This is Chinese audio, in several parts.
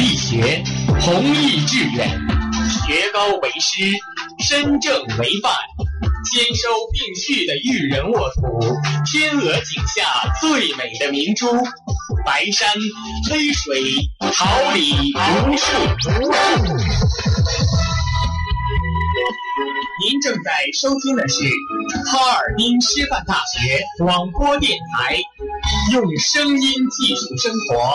力学，弘毅致远，学高为师，身正为范，兼收并蓄的育人沃土，天鹅颈下最美的明珠，白山黑水，桃李无数。您正在收听的是哈尔滨师范大学广播电台，用声音技术生活，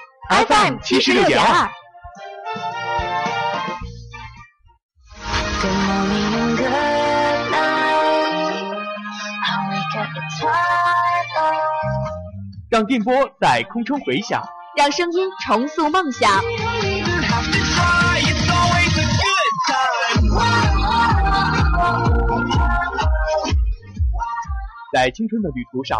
FM 七十六点二。让电波在空中回响，让声音重塑梦想。在青春的旅途上，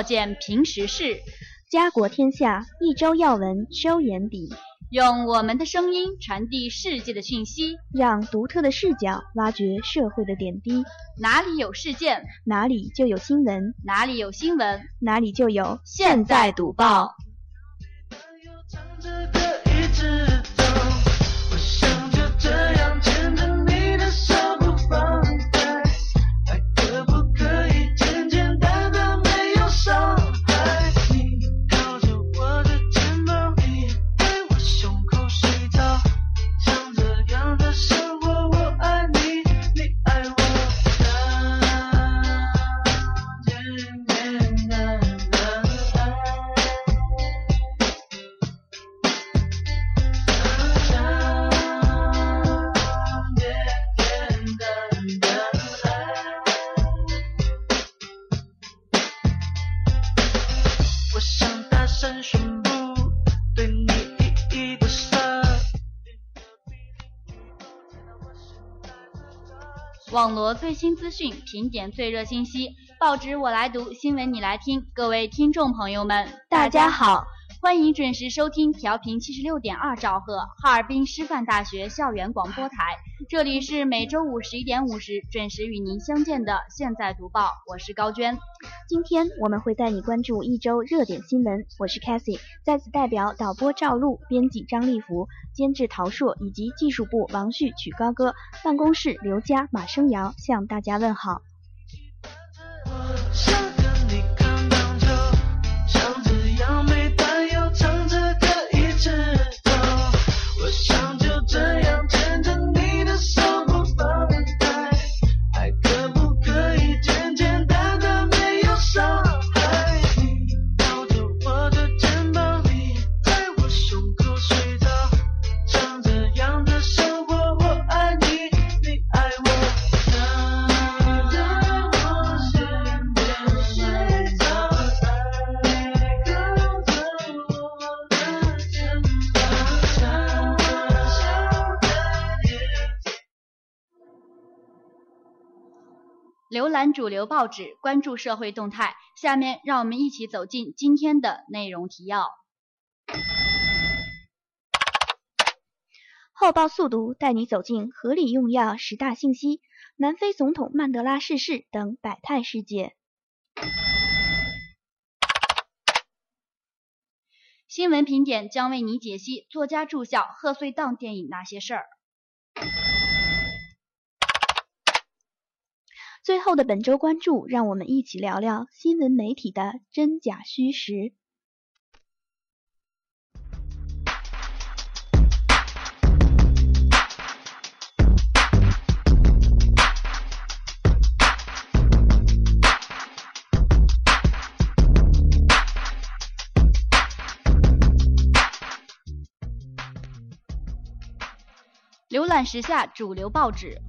笔锋墨见平时事，家国天下，一周要闻收眼底，用我们的声音传递世界的讯息。让独特的视角挖掘社会的点滴。哪里有事件，哪里就有新闻，哪里有新闻，哪里就有现在读报。网罗最新资讯，评点最热信息，报纸我来读，新闻你来听。各位听众朋友们，大家好，欢迎准时收听调频七十六点二兆赫哈尔滨师范大学校园广播台，这里是每周五十一点五十准时与您相见的《现在读报》，我是高娟。今天我们会带你关注一周热点新闻，我是 Cassie，在此代表导播赵璐、编辑张立福、监制陶硕以及技术部王旭、曲高歌、办公室刘佳、马生瑶向大家问好。览主流报纸，关注社会动态。下面让我们一起走进今天的内容提要。后报速读带你走进合理用药十大信息、南非总统曼德拉逝世等百态世界。新闻评点将为你解析作家住校贺岁档电影那些事儿。最后的本周关注，让我们一起聊聊新闻媒体的真假虚实。浏览时下主流报纸。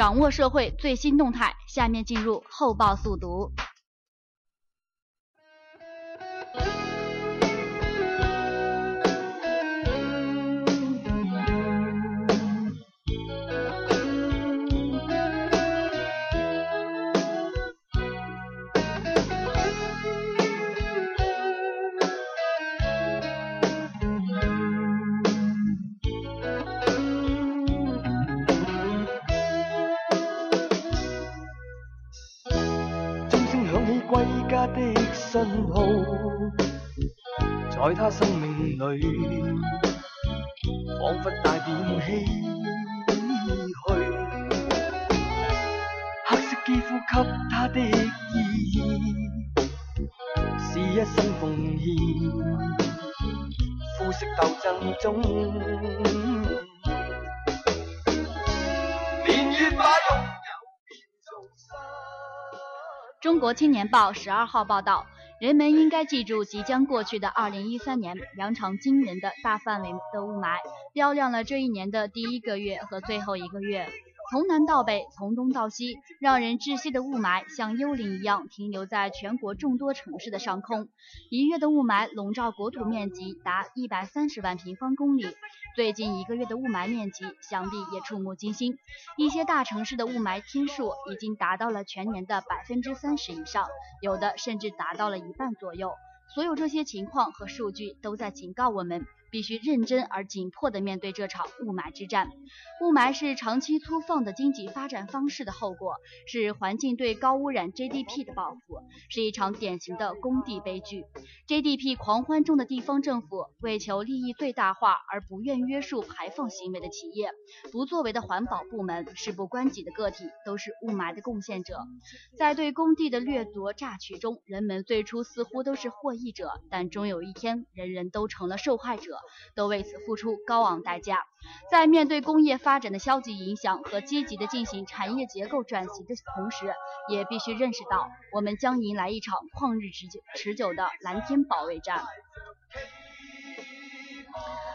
掌握社会最新动态，下面进入后报速读。青年报十二号报道。人们应该记住，即将过去的二零一三年，两场惊人的大范围的雾霾，标亮了这一年的第一个月和最后一个月。从南到北，从东到西，让人窒息的雾霾像幽灵一样停留在全国众多城市的上空。一月的雾霾笼罩国土面积达一百三十万平方公里，最近一个月的雾霾面积想必也触目惊心。一些大城市的雾霾天数已经达到了全年的百分之三十以上，有的甚至达到了一半左右。所有这些情况和数据都在警告我们。必须认真而紧迫地面对这场雾霾之战。雾霾是长期粗放的经济发展方式的后果，是环境对高污染 GDP 的报复，是一场典型的工地悲剧。GDP 狂欢中的地方政府，为求利益最大化而不愿约束排放行为的企业，不作为的环保部门，事不关己的个体，都是雾霾的贡献者。在对工地的掠夺榨取中，人们最初似乎都是获益者，但终有一天，人人都成了受害者。都为此付出高昂代价。在面对工业发展的消极影响和积极的进行产业结构转型的同时，也必须认识到，我们将迎来一场旷日持久、持久的蓝天保卫战。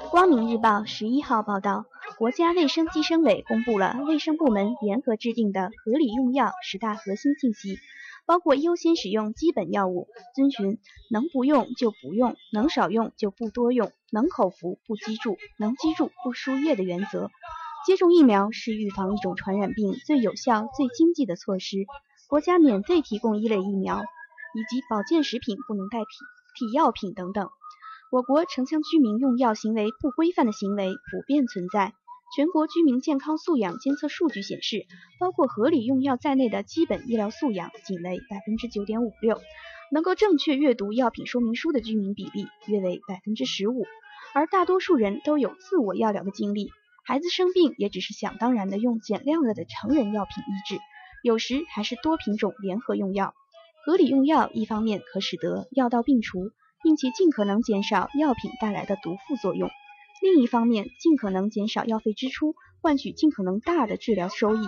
光明日报十一号报道，国家卫生计生委公布了卫生部门联合制定的合理用药十大核心信息。包括优先使用基本药物，遵循能不用就不用，能少用就不多用，能口服不积注，能积注不输液的原则。接种疫苗是预防一种传染病最有效、最经济的措施。国家免费提供一类疫苗，以及保健食品不能代替替药品等等。我国城乡居民用药行为不规范的行为普遍存在。全国居民健康素养监测数据显示，包括合理用药在内的基本医疗素养仅为百分之九点五六，能够正确阅读药品说明书的居民比例约为百分之十五，而大多数人都有自我药疗的经历，孩子生病也只是想当然的用减量了的成人药品医治，有时还是多品种联合用药。合理用药一方面可使得药到病除，并且尽可能减少药品带来的毒副作用。另一方面，尽可能减少药费支出，换取尽可能大的治疗收益；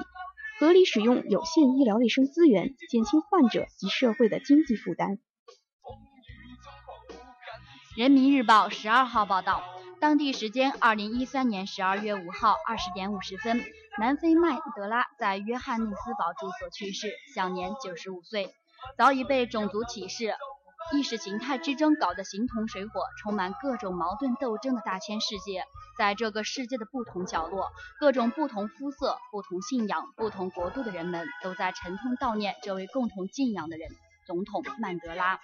合理使用有限医疗卫生资源，减轻患者及社会的经济负担。人民日报十二号报道，当地时间二零一三年十二月五号二十点五十分，南非曼德拉在约翰内斯堡住所去世，享年九十五岁。早已被种族歧视。意识形态之争搞得形同水火，充满各种矛盾斗争的大千世界，在这个世界的不同角落，各种不同肤色、不同信仰、不同国度的人们都在沉痛悼念这位共同敬仰的人——总统曼德拉。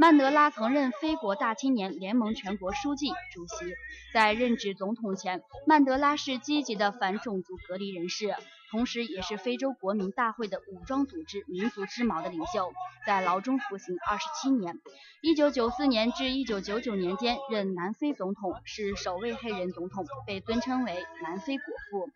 曼德拉曾任非国大青年联盟全国书记、主席。在任职总统前，曼德拉是积极的反种族隔离人士。同时，也是非洲国民大会的武装组织“民族之矛”的领袖，在牢中服刑二十七年。一九九四年至一九九九年间任南非总统，是首位黑人总统，被尊称为“南非国父”。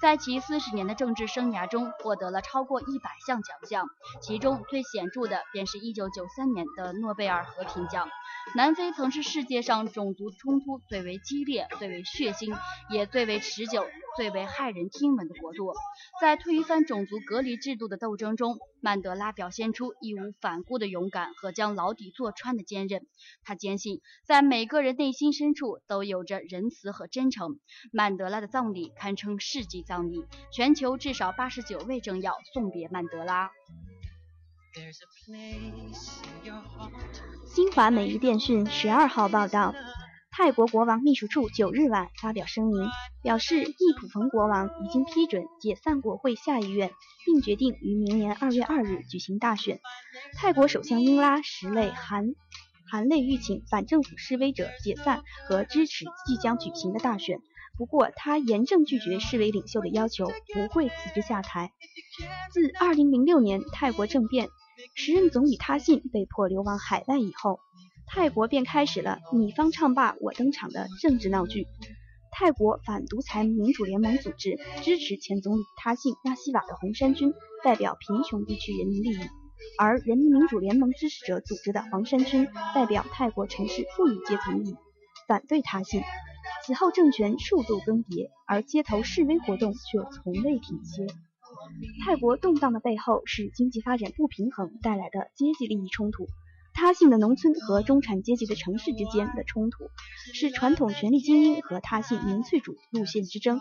在其四十年的政治生涯中，获得了超过一百项奖项，其中最显著的便是一九九三年的诺贝尔和平奖。南非曾是世界上种族冲突最为激烈、最为血腥、也最为持久、最为骇人听闻的国度。在推翻种族隔离制度的斗争中，曼德拉表现出义无反顾的勇敢和将牢底坐穿的坚韧。他坚信，在每个人内心深处都有着仁慈和真诚。曼德拉的葬礼堪称世纪葬礼，全球至少八十九位政要送别曼德拉。新华每日电讯十二号报道，泰国国王秘书处九日晚发表声明，表示易普冯国王已经批准解散国会下议院，并决定于明年二月二日举行大选。泰国首相英拉什泪含含泪欲请反政府示威者解散和支持即将举行的大选。不过，他严正拒绝示威领袖的要求，不会辞职下台。自二零零六年泰国政变。时任总理他信被迫流亡海外以后，泰国便开始了你方唱罢我登场的政治闹剧。泰国反独裁民主联盟组织支持前总理他信纳西瓦的红衫军代表贫穷地区人民利益，而人民民主联盟支持者组织的黄衫军代表泰国城市富裕阶层利益，反对他信。此后政权数度更迭，而街头示威活动却从未停歇。泰国动荡的背后是经济发展不平衡带来的阶级利益冲突，他性的农村和中产阶级的城市之间的冲突，是传统权力精英和他性民粹主义路线之争。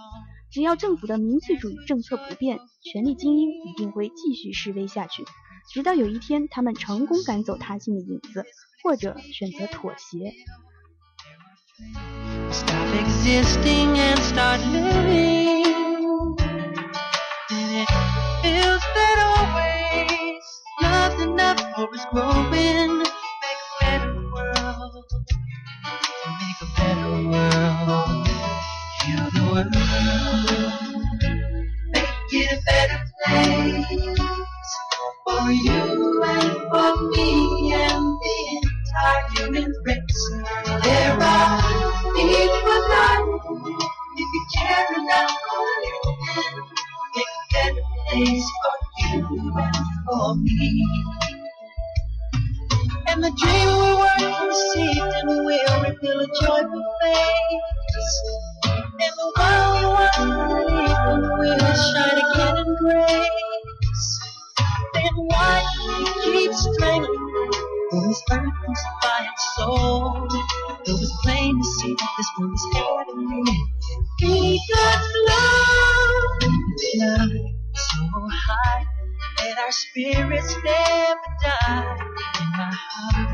只要政府的民粹主义政策不变，权力精英一定会继续示威下去，直到有一天他们成功赶走他性的影子，或者选择妥协。feels better ways. Nothing ever is growing. World. Make it a better place for you spirits never die. In my heart,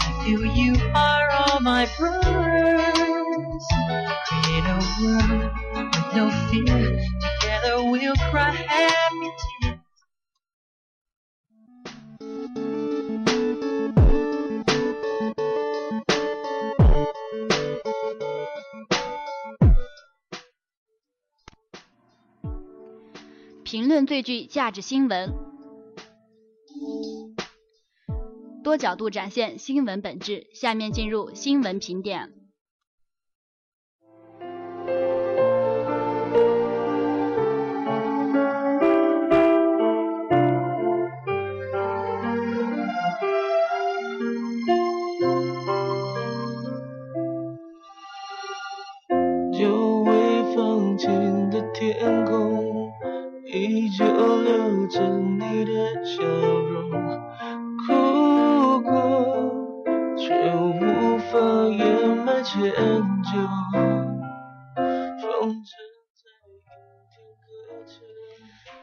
I feel you are all my brothers. Create a world with no fear. Together we'll cry happy tears. 评论最具价值新闻，角度展现新闻本质。下面进入新闻评点。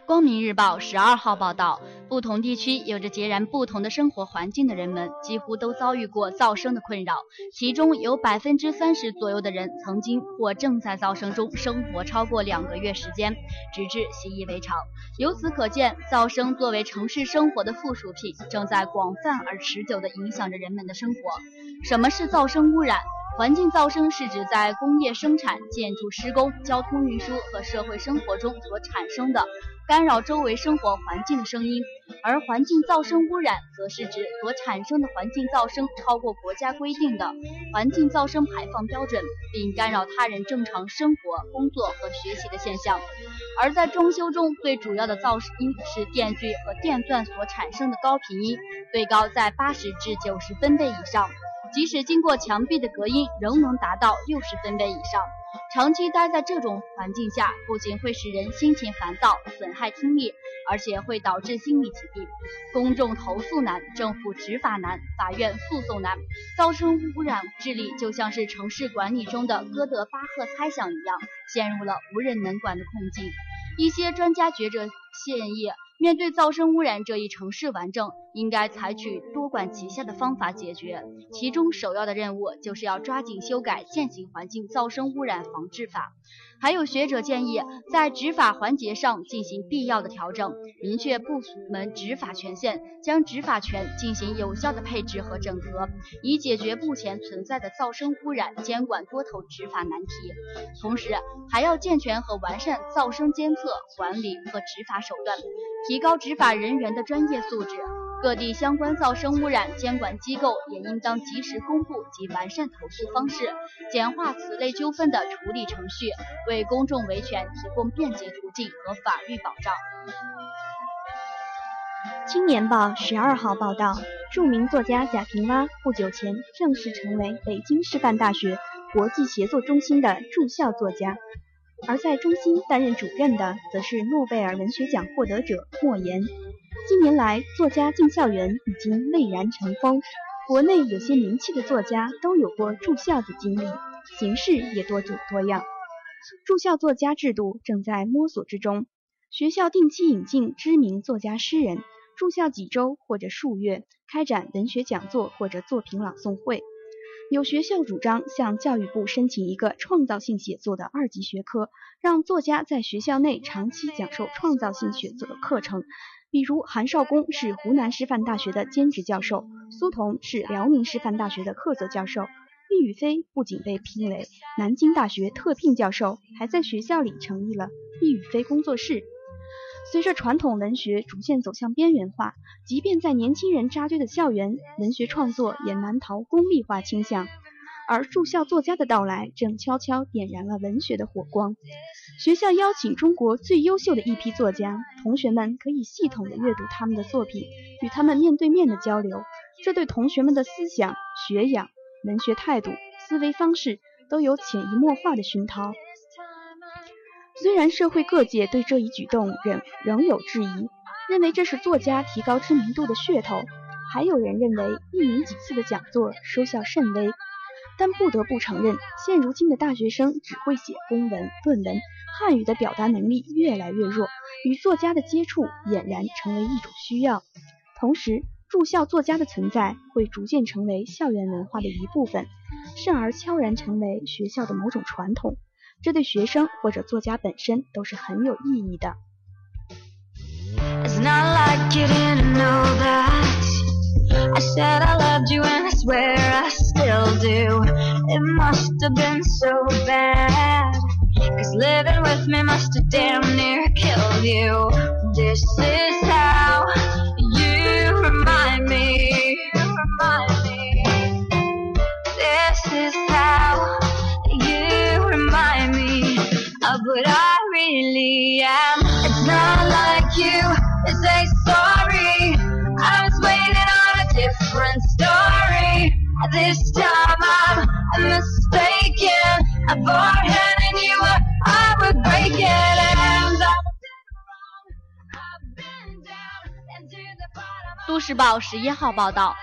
光明日报十二号报道，不同地区有着截然不同的生活环境的人们，几乎都遭遇过噪声的困扰。其中有百分之三十左右的人曾经或正在噪声中生活超过两个月时间，直至习以为常。由此可见，噪声作为城市生活的附属品，正在广泛而持久地影响着人们的生活。什么是噪声污染？环境噪声是指在工业生产、建筑施工、交通运输和社会生活中所产生的干扰周围生活环境的声音，而环境噪声污染则是指所产生的环境噪声超过国家规定的环境噪声排放标准，并干扰他人正常生活、工作和学习的现象。而在装修中最主要的噪音是电锯和电钻所产生的高频音，最高在八十至九十分贝以上。即使经过墙壁的隔音，仍能达到六十分贝以上。长期待在这种环境下，不仅会使人心情烦躁、损害听力，而且会导致心理疾病。公众投诉难，政府执法难，法院诉讼难。噪声污染治理就像是城市管理中的哥德巴赫猜想一样，陷入了无人能管的困境。一些专家学者建议。面对噪声污染这一城市顽症，应该采取多管齐下的方法解决。其中首要的任务就是要抓紧修改现行环境噪声污染防治法。还有学者建议，在执法环节上进行必要的调整，明确部门执法权限，将执法权进行有效的配置和整合，以解决目前存在的噪声污染监管多头执法难题。同时，还要健全和完善噪声监测、管理和执法手段，提高执法人员的专业素质。各地相关噪声污染监管机构也应当及时公布及完善投诉方式，简化此类纠纷的处理程序，为公众维权提供便捷途径和法律保障。青年报十二号报道，著名作家贾平凹不久前正式成为北京师范大学国际协作中心的驻校作家，而在中心担任主任的，则是诺贝尔文学奖获得者莫言。近年来，作家进校园已经蔚然成风。国内有些名气的作家都有过住校的经历，形式也多种多样。住校作家制度正在摸索之中，学校定期引进知名作家诗人，住校几周或者数月，开展文学讲座或者作品朗诵会。有学校主张向教育部申请一个创造性写作的二级学科，让作家在学校内长期讲授创造性写作的课程。比如韩少功是湖南师范大学的兼职教授，苏童是辽宁师范大学的客座教授，毕宇飞不仅被聘为南京大学特聘教授，还在学校里成立了毕宇飞工作室。随着传统文学逐渐走向边缘化，即便在年轻人扎堆的校园，文学创作也难逃功利化倾向。而住校作家的到来，正悄悄点燃了文学的火光。学校邀请中国最优秀的一批作家，同学们可以系统的阅读他们的作品，与他们面对面的交流。这对同学们的思想、学养、文学态度、思维方式都有潜移默化的熏陶。虽然社会各界对这一举动仍仍有质疑，认为这是作家提高知名度的噱头，还有人认为一年几次的讲座收效甚微。但不得不承认，现如今的大学生只会写公文、论文，汉语的表达能力越来越弱，与作家的接触俨然成为一种需要。同时，住校作家的存在会逐渐成为校园文化的一部分，甚而悄然成为学校的某种传统。这对学生或者作家本身都是很有意义的。Do. It must have been so bad. Cause living with me must have damn near killed you. This is how you remind me. You remind me. This is how you remind me of what I really am. It's not like you it's a sorry. This time I'm mistaken. I thought handing you up, I would break it. And I I've been down and to the bottom. 都市报十一号报道，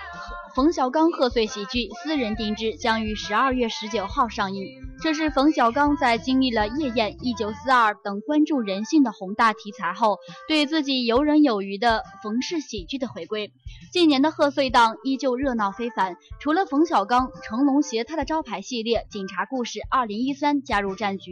冯小刚贺岁喜剧《私人定制》将于十二月十九号上映。这是冯小刚在经历了《夜宴》《一九四二》等关注人性的宏大题材后，对自己游刃有余的冯氏喜剧的回归。近年的贺岁档依旧热闹非凡，除了冯小刚，成龙携他的招牌系列《警察故事二零一三》加入战局，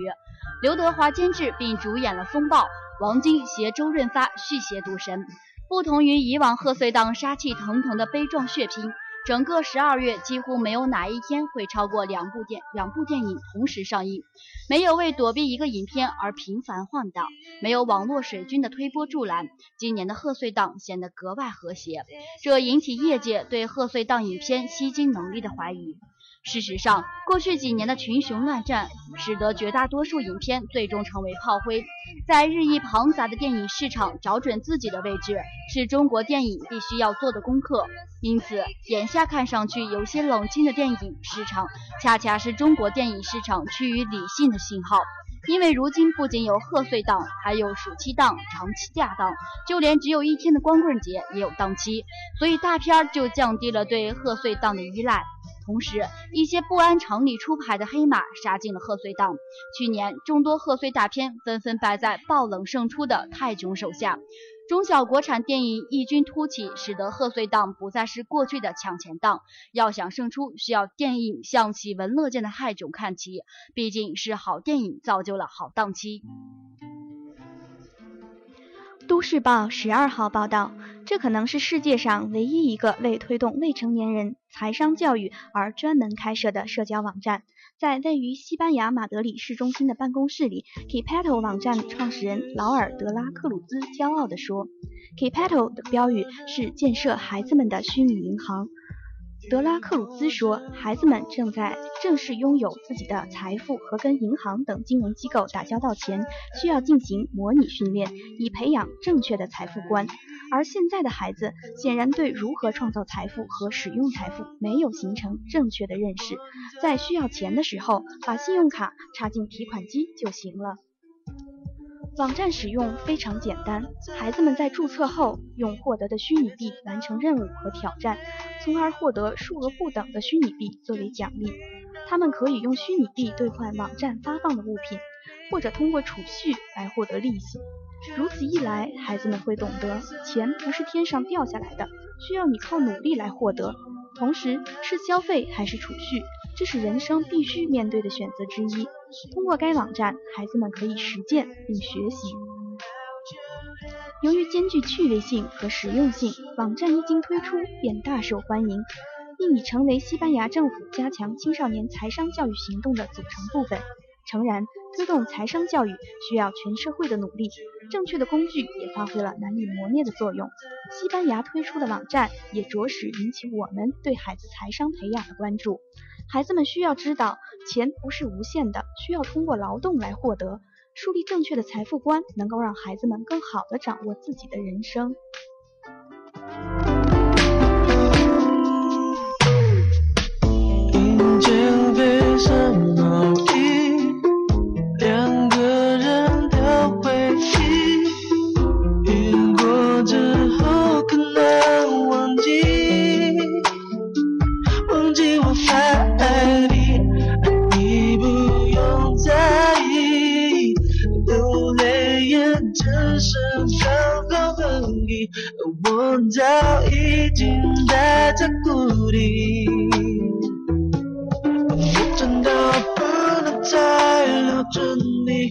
刘德华监制并主演了《风暴》，王晶携周润发续写《赌神》。不同于以往贺岁档杀气腾腾的悲壮血拼，整个十二月几乎没有哪一天会超过两部电两部电影同时上映，没有为躲避一个影片而频繁换档，没有网络水军的推波助澜，今年的贺岁档显得格外和谐，这引起业界对贺岁档影片吸金能力的怀疑。事实上，过去几年的群雄乱战，使得绝大多数影片最终成为炮灰。在日益庞杂的电影市场找准自己的位置，是中国电影必须要做的功课。因此，眼下看上去有些冷清的电影市场，恰恰是中国电影市场趋于理性的信号。因为如今不仅有贺岁档，还有暑期档、长期假档，就连只有一天的光棍节也有档期，所以大片就降低了对贺岁档的依赖。同时，一些不按常理出牌的黑马杀进了贺岁档。去年，众多贺岁大片纷纷败在爆冷胜出的泰囧手下，中小国产电影异军突起，使得贺岁档不再是过去的抢钱档。要想胜出，需要电影向喜闻乐见的泰囧看齐，毕竟是好电影造就了好档期。都市报十二号报道，这可能是世界上唯一一个为推动未成年人财商教育而专门开设的社交网站。在位于西班牙马德里市中心的办公室里，Kepato 网站创始人劳尔·德拉克鲁兹骄傲地说：“Kepato 的标语是建设孩子们的虚拟银行。”德拉克鲁兹说：“孩子们正在正式拥有自己的财富和跟银行等金融机构打交道前，需要进行模拟训练，以培养正确的财富观。而现在的孩子显然对如何创造财富和使用财富没有形成正确的认识，在需要钱的时候，把信用卡插进提款机就行了。”网站使用非常简单，孩子们在注册后用获得的虚拟币完成任务和挑战，从而获得数额不等的虚拟币作为奖励。他们可以用虚拟币兑换网站发放的物品，或者通过储蓄来获得利息。如此一来，孩子们会懂得钱不是天上掉下来的，需要你靠努力来获得。同时，是消费还是储蓄，这是人生必须面对的选择之一。通过该网站，孩子们可以实践并学习。由于兼具趣味性和实用性，网站一经推出便大受欢迎，并已成为西班牙政府加强青少年财商教育行动的组成部分。诚然，推动财商教育需要全社会的努力，正确的工具也发挥了难以磨灭的作用。西班牙推出的网站也着实引起我们对孩子财商培养的关注。孩子们需要知道，钱不是无限的，需要通过劳动来获得。树立正确的财富观，能够让孩子们更好地掌握自己的人生。我早已经待在谷底。我真的不能再留住你，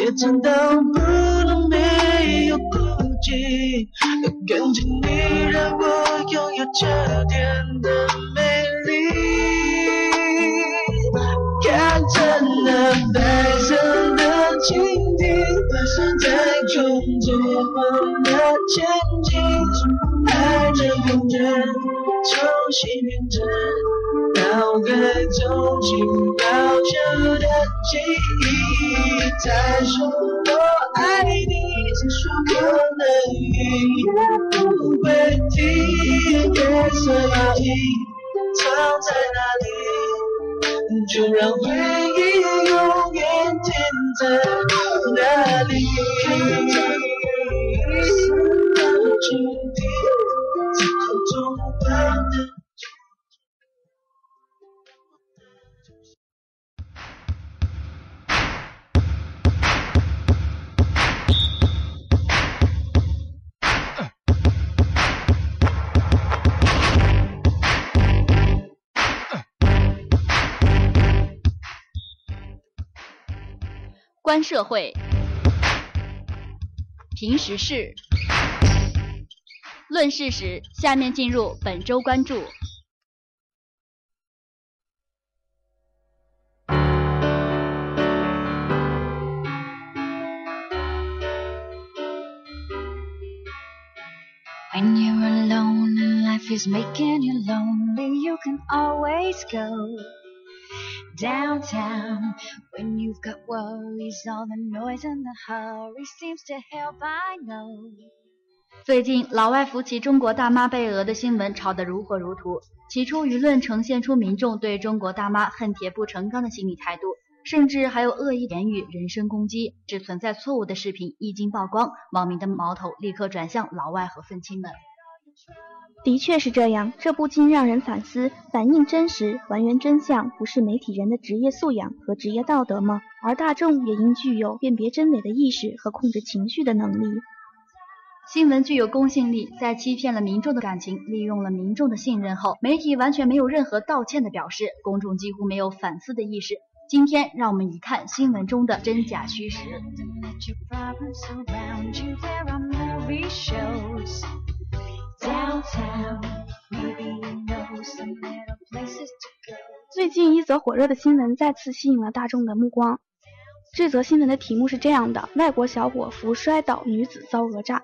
也真的不能没有顾忌。感激你让我拥有秋天的美丽，看着那白色的蜻是，在空中缓慢前进，爱着风筝，重新编织。脑海中紧抱着的记忆，再说我爱你，再说可能语也不会停。夜色摇曳，藏在哪里？就让回忆永远停在那里。黑色的蜻蜓，在空中缓观社会，评时事，论事实。下面进入本周关注。When you're alone and life is making you lonely, you can always go downtown. When you've got worries, all the noise and the hurry seems to help, I know. 最近，老外扶起中国大妈被讹的新闻炒得如火如荼。起初，舆论呈现出民众对中国大妈恨铁不成钢的心理态度，甚至还有恶意言语、人身攻击。只存在错误的视频一经曝光，网民的矛头立刻转向老外和愤青们。的确是这样，这不禁让人反思：反映真实、还原真相，不是媒体人的职业素养和职业道德吗？而大众也应具有辨别真伪的意识和控制情绪的能力。新闻具有公信力，在欺骗了民众的感情，利用了民众的信任后，媒体完全没有任何道歉的表示，公众几乎没有反思的意识。今天，让我们一看新闻中的真假虚实。最近一则火热的新闻再次吸引了大众的目光。这则新闻的题目是这样的：外国小伙扶摔倒女子遭讹诈。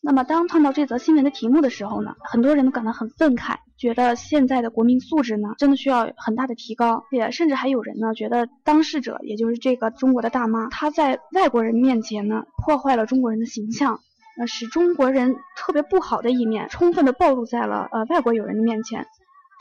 那么，当看到这则新闻的题目的时候呢，很多人都感到很愤慨，觉得现在的国民素质呢，真的需要很大的提高。也甚至还有人呢，觉得当事者，也就是这个中国的大妈，她在外国人面前呢，破坏了中国人的形象，呃，使中国人特别不好的一面充分的暴露在了呃外国友人的面前。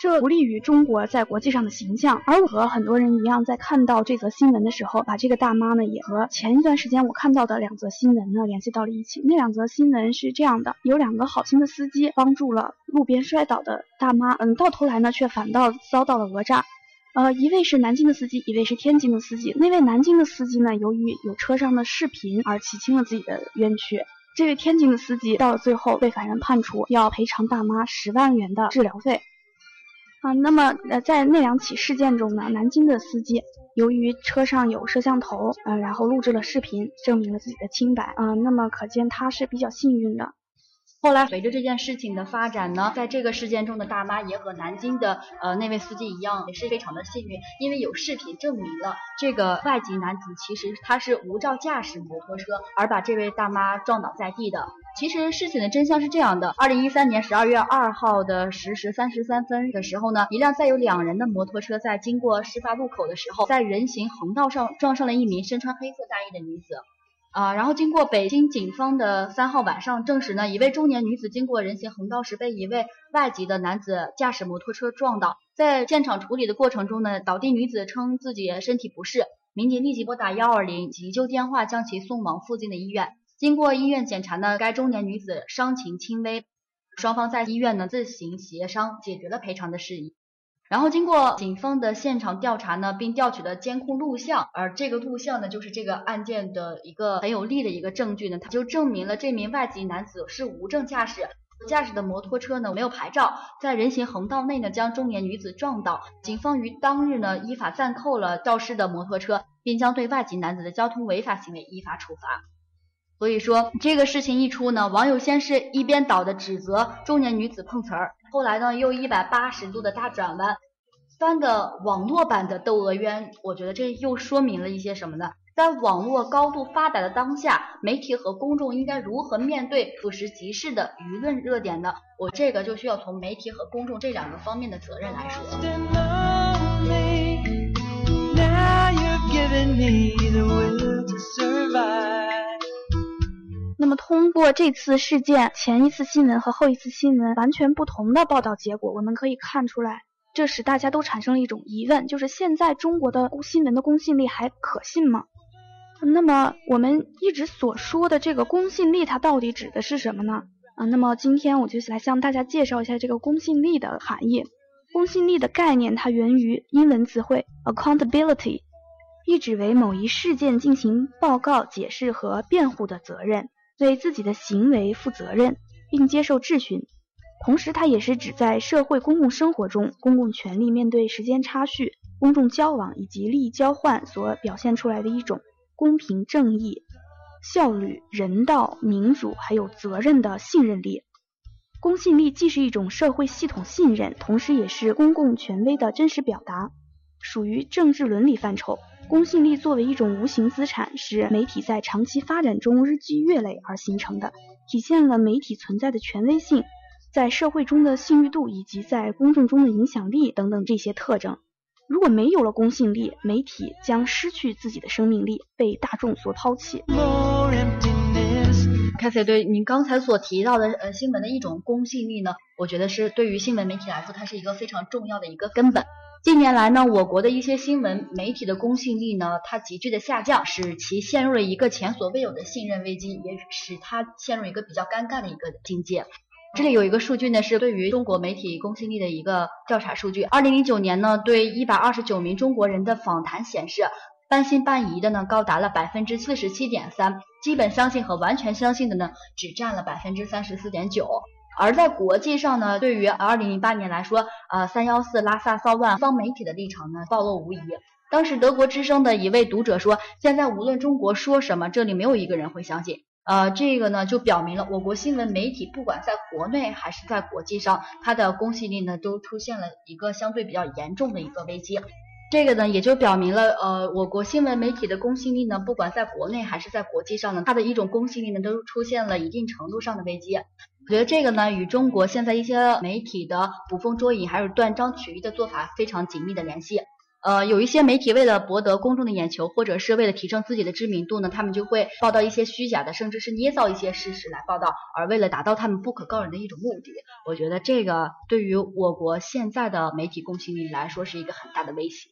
这不利于中国在国际上的形象。而我和很多人一样，在看到这则新闻的时候，把这个大妈呢也和前一段时间我看到的两则新闻呢联系到了一起。那两则新闻是这样的：有两个好心的司机帮助了路边摔倒的大妈，嗯，到头来呢却反倒遭到了讹诈。呃，一位是南京的司机，一位是天津的司机。那位南京的司机呢，由于有车上的视频而洗清了自己的冤屈。这位天津的司机到了最后被法院判处要赔偿大妈十万元的治疗费。啊，那么呃，在那两起事件中呢，南京的司机由于车上有摄像头，嗯，然后录制了视频，证明了自己的清白，啊、那么可见他是比较幸运的。后来随着这件事情的发展呢，在这个事件中的大妈也和南京的呃那位司机一样，也是非常的幸运，因为有视频证明了这个外籍男子其实他是无照驾驶摩托车，而把这位大妈撞倒在地的。其实事情的真相是这样的：二零一三年十二月二号的十时三十三分的时候呢，一辆载有两人的摩托车在经过事发路口的时候，在人行横道上撞上了一名身穿黑色大衣的女子。啊，然后经过北京警方的三号晚上证实呢，一位中年女子经过人行横道时被一位外籍的男子驾驶摩托车撞倒，在现场处理的过程中呢，倒地女子称自己身体不适，民警立即拨打幺二零急救电话将其送往附近的医院。经过医院检查呢，该中年女子伤情轻微，双方在医院呢自行协商解决了赔偿的事宜。然后经过警方的现场调查呢，并调取了监控录像，而这个录像呢，就是这个案件的一个很有力的一个证据呢，它就证明了这名外籍男子是无证驾驶，驾驶的摩托车呢没有牌照，在人行横道内呢将中年女子撞倒。警方于当日呢依法暂扣了肇事的摩托车，并将对外籍男子的交通违法行为依法处罚。所以说这个事情一出呢，网友先是一边倒的指责中年女子碰瓷儿，后来呢又一百八十度的大转弯，翻个网络版的窦娥冤。我觉得这又说明了一些什么呢？在网络高度发达的当下，媒体和公众应该如何面对不时即事的舆论热点呢？我这个就需要从媒体和公众这两个方面的责任来说。那么，通过这次事件前一次新闻和后一次新闻完全不同的报道结果，我们可以看出来，这使大家都产生了一种疑问，就是现在中国的新闻的公信力还可信吗？那么，我们一直所说的这个公信力，它到底指的是什么呢？啊，那么今天我就来向大家介绍一下这个公信力的含义。公信力的概念，它源于英文词汇 accountability，意指为某一事件进行报告、解释和辩护的责任。为自己的行为负责任，并接受质询。同时，它也是指在社会公共生活中，公共权力面对时间差序、公众交往以及利益交换所表现出来的一种公平正义、效率、人道、民主还有责任的信任力。公信力既是一种社会系统信任，同时也是公共权威的真实表达，属于政治伦理范畴。公信力作为一种无形资产，是媒体在长期发展中日积月累而形成的，体现了媒体存在的权威性，在社会中的信誉度以及在公众中的影响力等等这些特征。如果没有了公信力，媒体将失去自己的生命力，被大众所抛弃。凯西对您刚才所提到的呃新闻的一种公信力呢，我觉得是对于新闻媒体来说，它是一个非常重要的一个根本。近年来呢，我国的一些新闻媒体的公信力呢，它急剧的下降，使其陷入了一个前所未有的信任危机，也使它陷入一个比较尴尬的一个境界。这里有一个数据呢，是对于中国媒体公信力的一个调查数据。二零零九年呢，对一百二十九名中国人的访谈显示，半信半疑的呢高达了百分之四十七点三，基本相信和完全相信的呢只占了百分之三十四点九。而在国际上呢，对于二零零八年来说，呃，三幺四拉萨骚乱方媒体的立场呢暴露无遗。当时德国之声的一位读者说：“现在无论中国说什么，这里没有一个人会相信。”呃，这个呢就表明了我国新闻媒体不管在国内还是在国际上，它的公信力呢都出现了一个相对比较严重的一个危机。这个呢也就表明了，呃，我国新闻媒体的公信力呢，不管在国内还是在国际上呢，它的一种公信力呢都出现了一定程度上的危机。我觉得这个呢，与中国现在一些媒体的捕风捉影，还有断章取义的做法非常紧密的联系。呃，有一些媒体为了博得公众的眼球，或者是为了提升自己的知名度呢，他们就会报道一些虚假的，甚至是捏造一些事实来报道，而为了达到他们不可告人的一种目的。我觉得这个对于我国现在的媒体公信力来说是一个很大的威胁。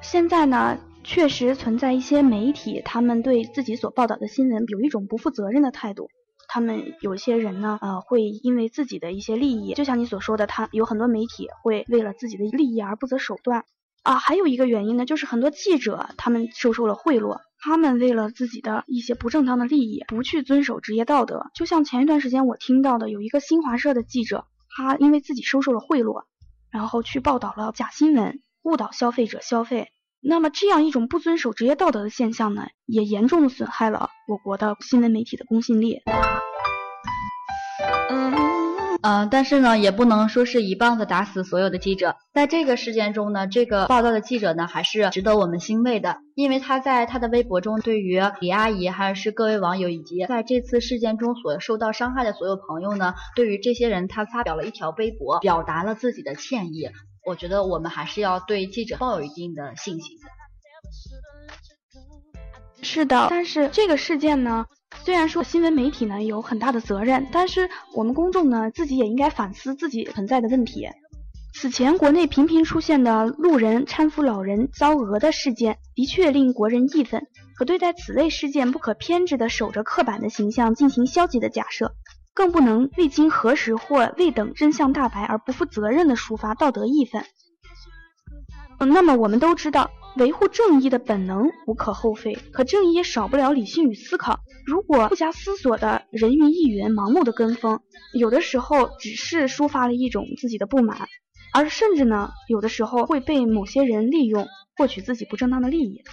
现在呢，确实存在一些媒体，他们对自己所报道的新闻有一种不负责任的态度。他们有些人呢，呃，会因为自己的一些利益，就像你所说的，他有很多媒体会为了自己的利益而不择手段啊。还有一个原因呢，就是很多记者他们收受了贿赂，他们为了自己的一些不正当的利益，不去遵守职业道德。就像前一段时间我听到的，有一个新华社的记者，他因为自己收受了贿赂，然后去报道了假新闻，误导消费者消费。那么这样一种不遵守职业道德的现象呢，也严重的损害了我国的新闻媒体的公信力。嗯，但是呢，也不能说是一棒子打死所有的记者。在这个事件中呢，这个报道的记者呢，还是值得我们欣慰的，因为他在他的微博中，对于李阿姨，还是各位网友，以及在这次事件中所受到伤害的所有朋友呢，对于这些人，他发表了一条微博，表达了自己的歉意。我觉得我们还是要对记者抱有一定的信心。是的，但是这个事件呢，虽然说新闻媒体呢有很大的责任，但是我们公众呢自己也应该反思自己存在的问题。此前国内频频出现的路人搀扶老人遭讹的事件，的确令国人义愤。可对待此类事件，不可偏执的守着刻板的形象进行消极的假设。更不能未经核实或未等真相大白而不负责任的抒发道德义愤。那么我们都知道，维护正义的本能无可厚非，可正义也少不了理性与思考。如果不加思索的人云亦云、盲目的跟风，有的时候只是抒发了一种自己的不满，而甚至呢，有的时候会被某些人利用，获取自己不正当的利益。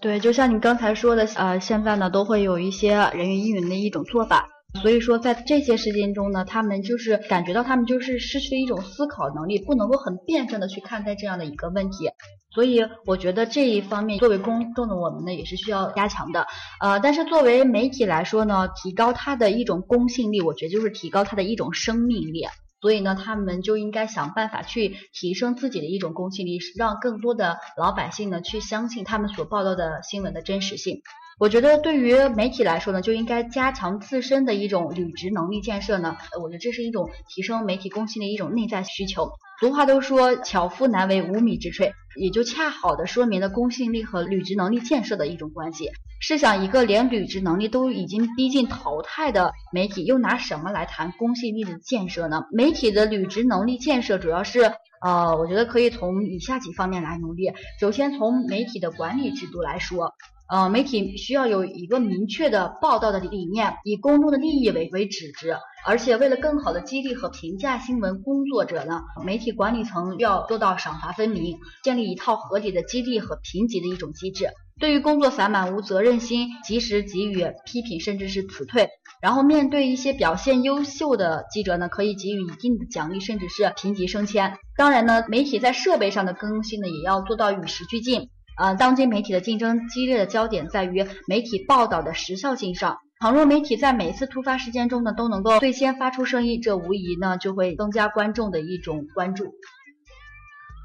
对，就像你刚才说的，呃，现在呢，都会有一些人云亦云的一种做法。所以说，在这些事件中呢，他们就是感觉到他们就是失去了一种思考能力，不能够很辩证的去看待这样的一个问题。所以，我觉得这一方面作为公众的我们呢，也是需要加强的。呃，但是作为媒体来说呢，提高它的一种公信力，我觉得就是提高它的一种生命力。所以呢，他们就应该想办法去提升自己的一种公信力，让更多的老百姓呢去相信他们所报道的新闻的真实性。我觉得对于媒体来说呢，就应该加强自身的一种履职能力建设呢。我觉得这是一种提升媒体公信力的一种内在需求。俗话都说巧妇难为无米之炊，也就恰好的说明了公信力和履职能力建设的一种关系。试想，一个连履职能力都已经逼近淘汰的媒体，又拿什么来谈公信力的建设呢？媒体的履职能力建设主要是，呃，我觉得可以从以下几方面来努力。首先，从媒体的管理制度来说。呃，媒体需要有一个明确的报道的理念，以公众的利益为为旨旨。而且为了更好的激励和评价新闻工作者呢，媒体管理层要做到赏罚分明，建立一套合理的激励和评级的一种机制。对于工作散漫无责任心，及时给予批评甚至是辞退。然后面对一些表现优秀的记者呢，可以给予一定的奖励，甚至是评级升迁。当然呢，媒体在设备上的更新呢，也要做到与时俱进。呃，当今媒体的竞争激烈的焦点在于媒体报道的时效性上。倘若媒体在每次突发事件中呢都能够最先发出声音，这无疑呢就会增加观众的一种关注。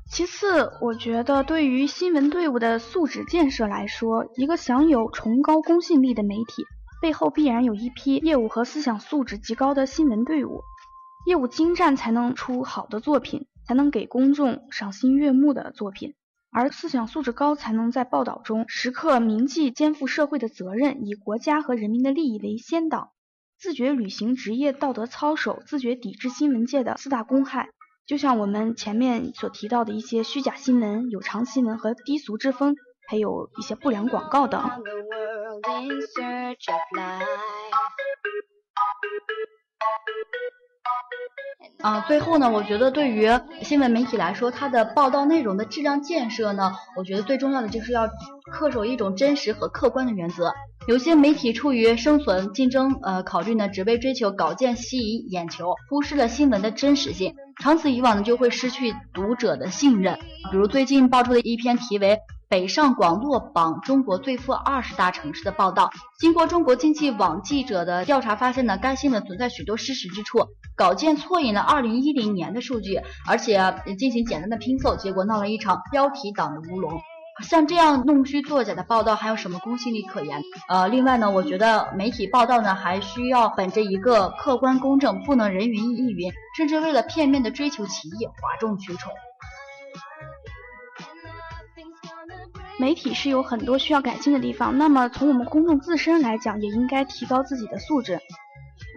其次，我觉得对于新闻队伍的素质建设来说，一个享有崇高公信力的媒体背后必然有一批业务和思想素质极高的新闻队伍，业务精湛才能出好的作品，才能给公众赏心悦目的作品。而思想素质高，才能在报道中时刻铭记肩负社会的责任，以国家和人民的利益为先导，自觉履行职业道德操守，自觉抵制新闻界的四大公害。就像我们前面所提到的一些虚假新闻、有偿新闻和低俗之风，还有一些不良广告等。啊，最后呢，我觉得对于新闻媒体来说，它的报道内容的质量建设呢，我觉得最重要的就是要恪守一种真实和客观的原则。有些媒体出于生存竞争呃考虑呢，只为追求稿件吸引眼球，忽视了新闻的真实性，长此以往呢，就会失去读者的信任。比如最近爆出的一篇题为。北上广落榜中国最富二十大城市的报道，经过中国经济网记者的调查发现呢，该新闻存在许多失实之处，稿件错引了二零一零年的数据，而且进行简单的拼凑，结果闹了一场标题党的乌龙。像这样弄虚作假的报道，还有什么公信力可言？呃，另外呢，我觉得媒体报道呢，还需要本着一个客观公正，不能人云亦云，甚至为了片面的追求歧义，哗众取宠。媒体是有很多需要改进的地方，那么从我们公众自身来讲，也应该提高自己的素质。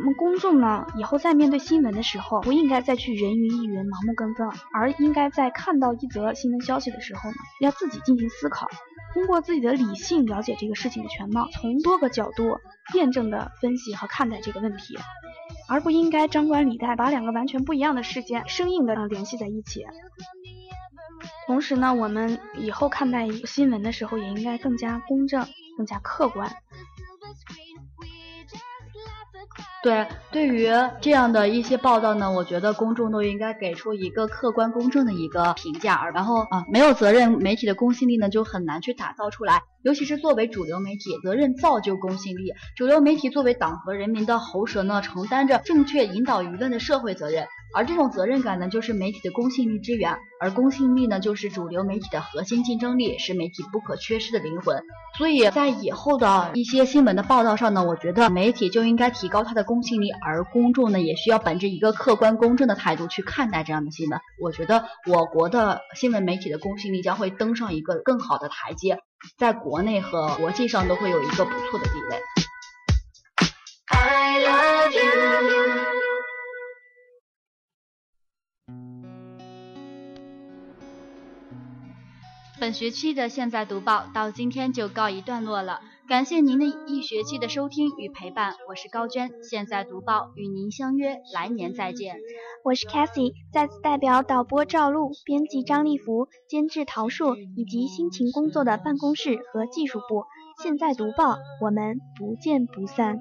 我们公众呢，以后在面对新闻的时候，不应该再去人云亦云、盲目跟风，而应该在看到一则新闻消息的时候呢，要自己进行思考，通过自己的理性了解这个事情的全貌，从多个角度辩证的分析和看待这个问题，而不应该张冠李戴，把两个完全不一样的事件生硬的联系在一起。同时呢，我们以后看待新闻的时候，也应该更加公正、更加客观。对，对于这样的一些报道呢，我觉得公众都应该给出一个客观公正的一个评价。然后啊，没有责任媒体的公信力呢，就很难去打造出来。尤其是作为主流媒体，责任造就公信力。主流媒体作为党和人民的喉舌呢，承担着正确引导舆论的社会责任。而这种责任感呢，就是媒体的公信力之源。而公信力呢，就是主流媒体的核心竞争力，是媒体不可缺失的灵魂。所以在以后的一些新闻的报道上呢，我觉得媒体就应该提高它的公信力，而公众呢，也需要本着一个客观公正的态度去看待这样的新闻。我觉得我国的新闻媒体的公信力将会登上一个更好的台阶，在国内和国际上都会有一个不错的地位。I love you. 本学期的现在读报到今天就告一段落了，感谢您的一学期的收听与陪伴，我是高娟，现在读报与您相约来年再见。我是 Cathy，再次代表导播赵露、编辑张立福、监制陶硕以及辛勤工作的办公室和技术部，现在读报，我们不见不散。